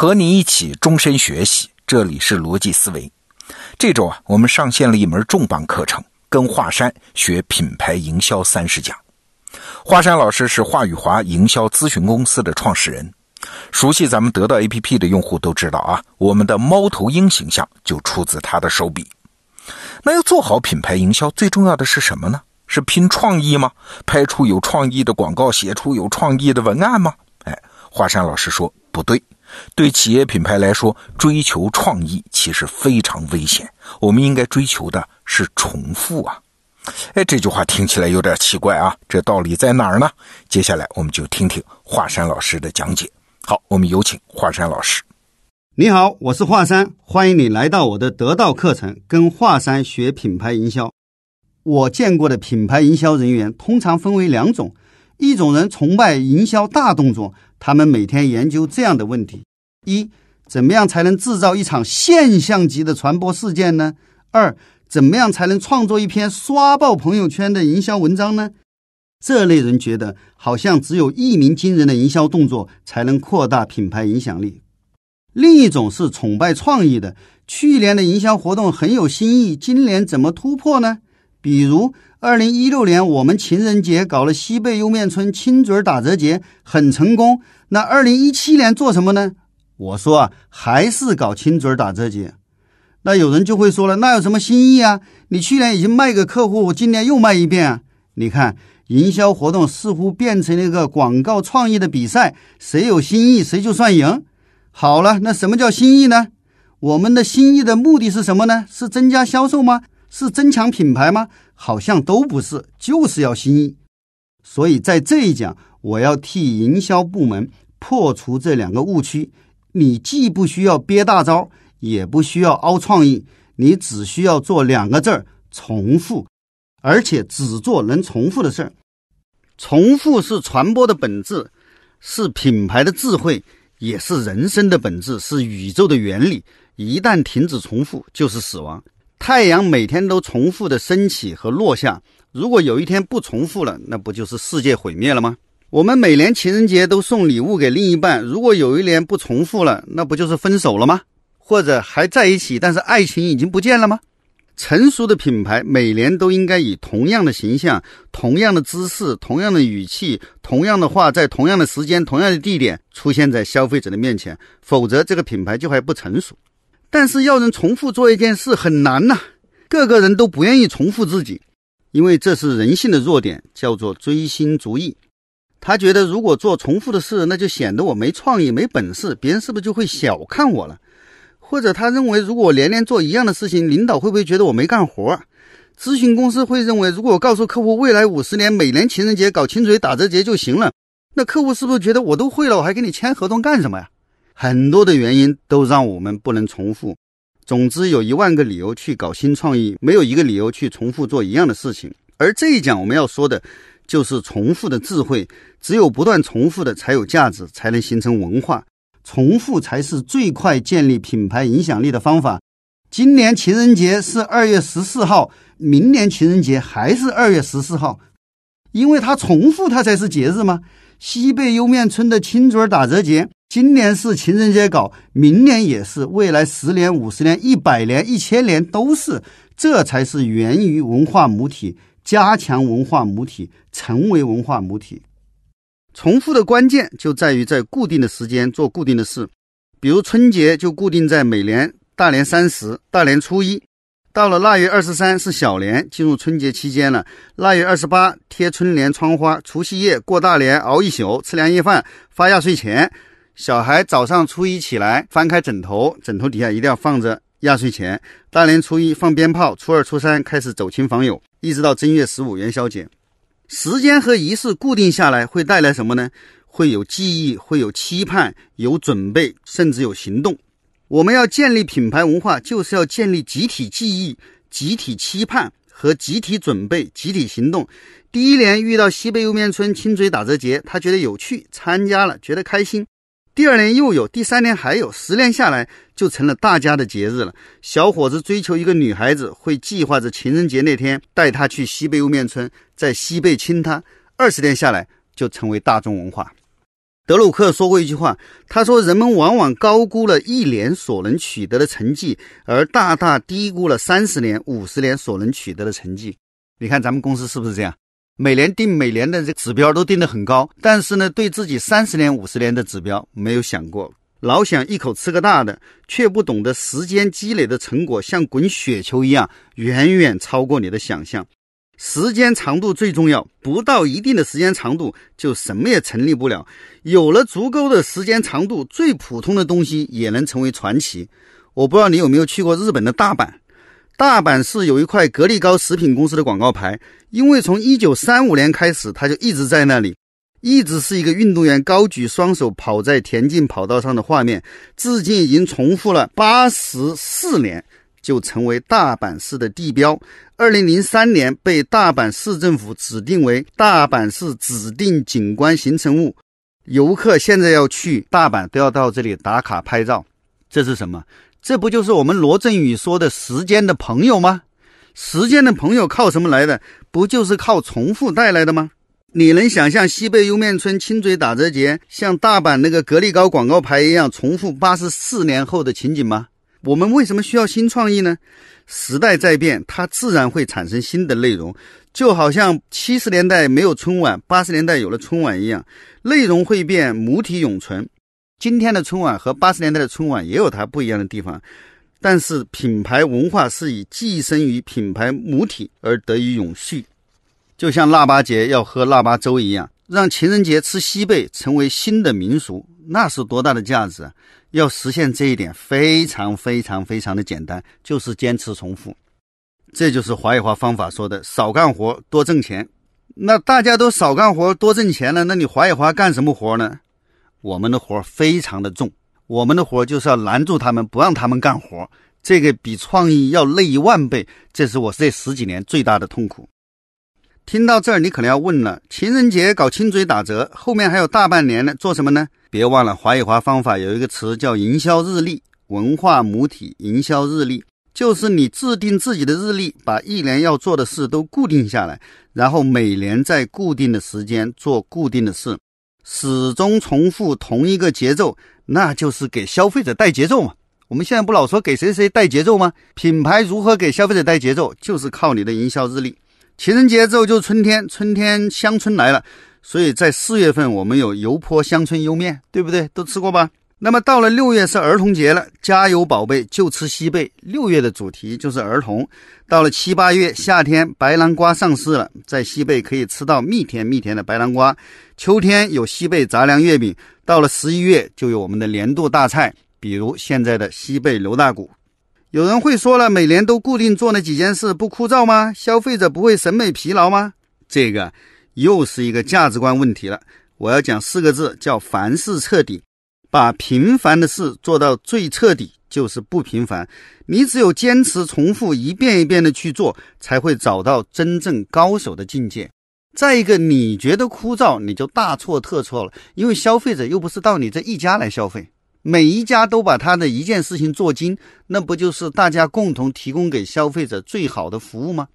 和你一起终身学习。这里是逻辑思维。这周啊，我们上线了一门重磅课程，跟华山学品牌营销三十讲。华山老师是华宇华营销咨询公司的创始人，熟悉咱们得到 APP 的用户都知道啊，我们的猫头鹰形象就出自他的手笔。那要做好品牌营销，最重要的是什么呢？是拼创意吗？拍出有创意的广告，写出有创意的文案吗？哎，华山老师说不对。对企业品牌来说，追求创意其实非常危险。我们应该追求的是重复啊！哎，这句话听起来有点奇怪啊，这道理在哪儿呢？接下来我们就听听华山老师的讲解。好，我们有请华山老师。你好，我是华山，欢迎你来到我的得道课程，跟华山学品牌营销。我见过的品牌营销人员通常分为两种，一种人崇拜营销大动作。他们每天研究这样的问题：一，怎么样才能制造一场现象级的传播事件呢？二，怎么样才能创作一篇刷爆朋友圈的营销文章呢？这类人觉得，好像只有一鸣惊人的营销动作才能扩大品牌影响力。另一种是崇拜创意的，去年的营销活动很有新意，今年怎么突破呢？比如。二零一六年，我们情人节搞了西贝莜面村亲嘴打折节，很成功。那二零一七年做什么呢？我说啊，还是搞亲嘴打折节。那有人就会说了，那有什么新意啊？你去年已经卖给客户，今年又卖一遍啊？你看，营销活动似乎变成了一个广告创意的比赛，谁有新意谁就算赢。好了，那什么叫新意呢？我们的新意的目的是什么呢？是增加销售吗？是增强品牌吗？好像都不是，就是要新意。所以在这一讲，我要替营销部门破除这两个误区。你既不需要憋大招，也不需要凹创意，你只需要做两个字儿：重复，而且只做能重复的事儿。重复是传播的本质，是品牌的智慧，也是人生的本质，是宇宙的原理。一旦停止重复，就是死亡。太阳每天都重复的升起和落下，如果有一天不重复了，那不就是世界毁灭了吗？我们每年情人节都送礼物给另一半，如果有一年不重复了，那不就是分手了吗？或者还在一起，但是爱情已经不见了吗？成熟的品牌每年都应该以同样的形象、同样的姿势、同样的语气、同样的话，在同样的时间、同样的地点出现在消费者的面前，否则这个品牌就还不成熟。但是要人重复做一件事很难呐，个个人都不愿意重复自己，因为这是人性的弱点，叫做追星逐意。他觉得如果做重复的事，那就显得我没创意、没本事，别人是不是就会小看我了？或者他认为，如果我年年做一样的事情，领导会不会觉得我没干活？咨询公司会认为，如果我告诉客户未来五十年每年情人节搞亲嘴打折节就行了，那客户是不是觉得我都会了，我还给你签合同干什么呀？很多的原因都让我们不能重复。总之，有一万个理由去搞新创意，没有一个理由去重复做一样的事情。而这一讲我们要说的，就是重复的智慧。只有不断重复的才有价值，才能形成文化。重复才是最快建立品牌影响力的方法。今年情人节是二月十四号，明年情人节还是二月十四号，因为它重复，它才是节日吗？西贝莜面村的亲嘴打折节。今年是情人节搞，明年也是，未来十年、五十年、一百年、一千年都是，这才是源于文化母体，加强文化母体，成为文化母体。重复的关键就在于在固定的时间做固定的事，比如春节就固定在每年大年三十、大年初一，到了腊月二十三是小年，进入春节期间了。腊月二十八贴春联、窗花，除夕夜过大年，熬一宿，吃年夜饭，发压岁钱。小孩早上初一起来，翻开枕头，枕头底下一定要放着压岁钱。大年初一放鞭炮，初二、初三开始走亲访友，一直到正月十五元宵节。时间和仪式固定下来，会带来什么呢？会有记忆，会有期盼，有准备，甚至有行动。我们要建立品牌文化，就是要建立集体记忆、集体期盼和集体准备、集体行动。第一年遇到西贝莜面村亲嘴打折节，他觉得有趣，参加了，觉得开心。第二年又有，第三年还有，十年下来就成了大家的节日了。小伙子追求一个女孩子，会计划着情人节那天带她去西贝莜面村，在西贝亲她。二十年下来就成为大众文化。德鲁克说过一句话，他说：“人们往往高估了一年所能取得的成绩，而大大低估了三十年、五十年所能取得的成绩。”你看咱们公司是不是这样？每年定每年的这指标都定得很高，但是呢，对自己三十年、五十年的指标没有想过，老想一口吃个大的，却不懂得时间积累的成果像滚雪球一样，远远超过你的想象。时间长度最重要，不到一定的时间长度，就什么也成立不了。有了足够的时间长度，最普通的东西也能成为传奇。我不知道你有没有去过日本的大阪，大阪市有一块格力高食品公司的广告牌，因为从一九三五年开始，它就一直在那里，一直是一个运动员高举双手跑在田径跑道上的画面，至今已经重复了八十四年。就成为大阪市的地标。二零零三年被大阪市政府指定为大阪市指定景观形成物，游客现在要去大阪都要到这里打卡拍照。这是什么？这不就是我们罗振宇说的时间的朋友吗？时间的朋友靠什么来的？不就是靠重复带来的吗？你能想象西贝莜面村亲嘴打折节像大阪那个格力高广告牌一样重复八十四年后的情景吗？我们为什么需要新创意呢？时代在变，它自然会产生新的内容，就好像七十年代没有春晚，八十年代有了春晚一样，内容会变，母体永存。今天的春晚和八十年代的春晚也有它不一样的地方，但是品牌文化是以寄生于品牌母体而得以永续，就像腊八节要喝腊八粥一样，让情人节吃西贝成为新的民俗，那是多大的价值啊！要实现这一点，非常非常非常的简单，就是坚持重复。这就是华语话方法说的“少干活多挣钱”。那大家都少干活多挣钱了，那你华语话干什么活呢？我们的活非常的重，我们的活就是要拦住他们，不让他们干活。这个比创意要累一万倍，这是我这十几年最大的痛苦。听到这儿，你可能要问了：情人节搞亲嘴打折，后面还有大半年呢，做什么呢？别忘了，华语华方法有一个词叫营销日历，文化母体营销日历，就是你制定自己的日历，把一年要做的事都固定下来，然后每年在固定的时间做固定的事，始终重复同一个节奏，那就是给消费者带节奏嘛。我们现在不老说给谁谁带节奏吗？品牌如何给消费者带节奏，就是靠你的营销日历。情人节之后就是春天，春天乡村来了。所以在四月份，我们有油泼乡村莜面，对不对？都吃过吧？那么到了六月是儿童节了，加油宝贝，就吃西贝。六月的主题就是儿童。到了七八月，夏天白南瓜上市了，在西贝可以吃到蜜甜蜜甜的白南瓜。秋天有西贝杂粮月饼，到了十一月就有我们的年度大菜，比如现在的西贝牛大骨。有人会说了，每年都固定做那几件事，不枯燥吗？消费者不会审美疲劳吗？这个。又是一个价值观问题了。我要讲四个字，叫凡事彻底。把平凡的事做到最彻底，就是不平凡。你只有坚持重复，一遍一遍的去做，才会找到真正高手的境界。再一个，你觉得枯燥，你就大错特错了。因为消费者又不是到你这一家来消费，每一家都把他的一件事情做精，那不就是大家共同提供给消费者最好的服务吗？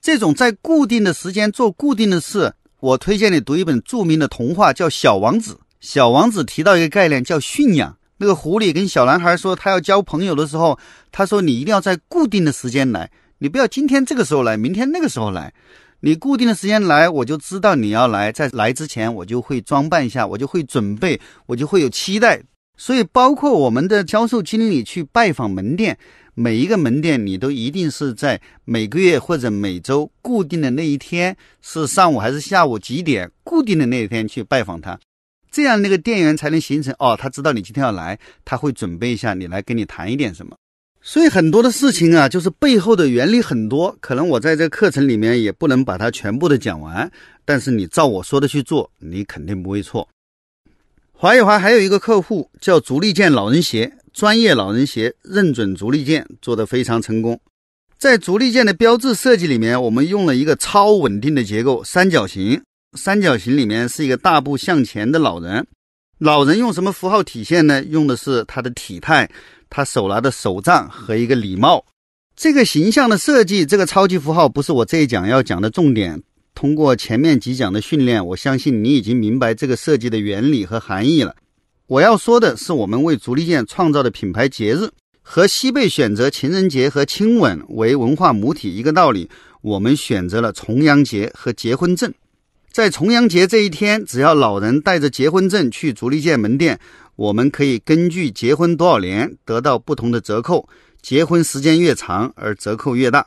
这种在固定的时间做固定的事。我推荐你读一本著名的童话，叫《小王子》。小王子提到一个概念叫驯养。那个狐狸跟小男孩说，他要交朋友的时候，他说：“你一定要在固定的时间来，你不要今天这个时候来，明天那个时候来。你固定的时间来，我就知道你要来，在来之前我就会装扮一下，我就会准备，我就会有期待。所以，包括我们的销售经理去拜访门店。”每一个门店，你都一定是在每个月或者每周固定的那一天，是上午还是下午几点？固定的那一天去拜访他，这样那个店员才能形成哦，他知道你今天要来，他会准备一下你来跟你谈一点什么。所以很多的事情啊，就是背后的原理很多，可能我在这课程里面也不能把它全部的讲完，但是你照我说的去做，你肯定不会错。华一华还有一个客户叫足力健老人鞋。专业老人鞋认准足力健做得非常成功，在足力健的标志设计里面，我们用了一个超稳定的结构——三角形。三角形里面是一个大步向前的老人，老人用什么符号体现呢？用的是他的体态，他手拿的手杖和一个礼帽。这个形象的设计，这个超级符号不是我这一讲要讲的重点。通过前面几讲的训练，我相信你已经明白这个设计的原理和含义了。我要说的是，我们为足力健创造的品牌节日，和西贝选择情人节和亲吻为文化母体一个道理。我们选择了重阳节和结婚证。在重阳节这一天，只要老人带着结婚证去足力健门店，我们可以根据结婚多少年得到不同的折扣，结婚时间越长而折扣越大。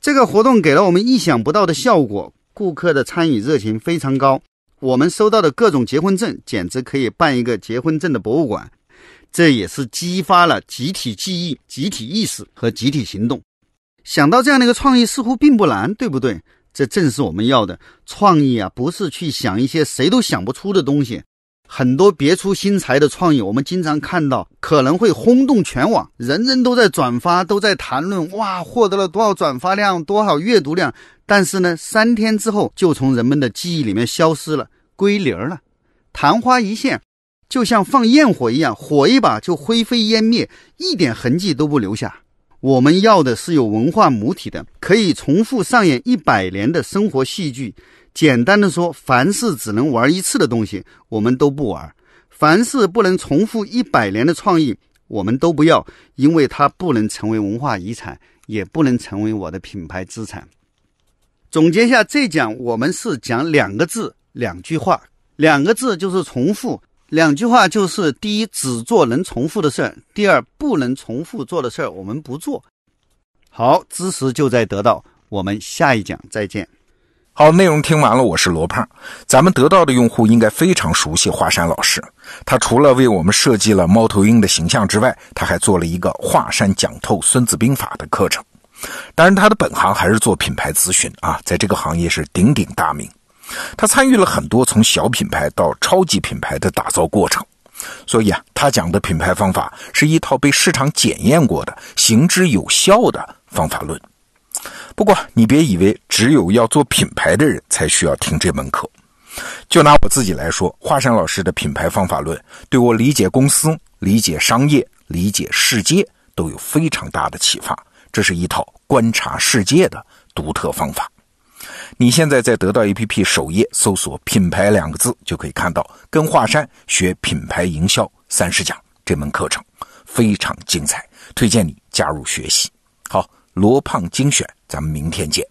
这个活动给了我们意想不到的效果，顾客的参与热情非常高。我们收到的各种结婚证，简直可以办一个结婚证的博物馆。这也是激发了集体记忆、集体意识和集体行动。想到这样的一个创意，似乎并不难，对不对？这正是我们要的创意啊！不是去想一些谁都想不出的东西。很多别出心裁的创意，我们经常看到，可能会轰动全网，人人都在转发，都在谈论，哇，获得了多少转发量，多少阅读量。但是呢，三天之后就从人们的记忆里面消失了，归零了，昙花一现，就像放焰火一样，火一把就灰飞烟灭，一点痕迹都不留下。我们要的是有文化母体的，可以重复上演一百年的生活戏剧。简单的说，凡是只能玩一次的东西，我们都不玩；凡是不能重复一百年的创意，我们都不要，因为它不能成为文化遗产，也不能成为我的品牌资产。总结一下，这讲我们是讲两个字，两句话，两个字就是重复，两句话就是第一，只做能重复的事儿；第二，不能重复做的事儿，我们不做。好，知识就在得到，我们下一讲再见。好，内容听完了，我是罗胖。咱们得到的用户应该非常熟悉华山老师。他除了为我们设计了猫头鹰的形象之外，他还做了一个华山讲透《孙子兵法》的课程。当然，他的本行还是做品牌咨询啊，在这个行业是鼎鼎大名。他参与了很多从小品牌到超级品牌的打造过程，所以啊，他讲的品牌方法是一套被市场检验过的、行之有效的方法论。不过，你别以为只有要做品牌的人才需要听这门课。就拿我自己来说，华山老师的品牌方法论对我理解公司、理解商业、理解世界都有非常大的启发。这是一套观察世界的独特方法。你现在在得到 APP 首页搜索“品牌”两个字，就可以看到跟华山学品牌营销三十讲这门课程，非常精彩，推荐你加入学习。好，罗胖精选。咱们明天见。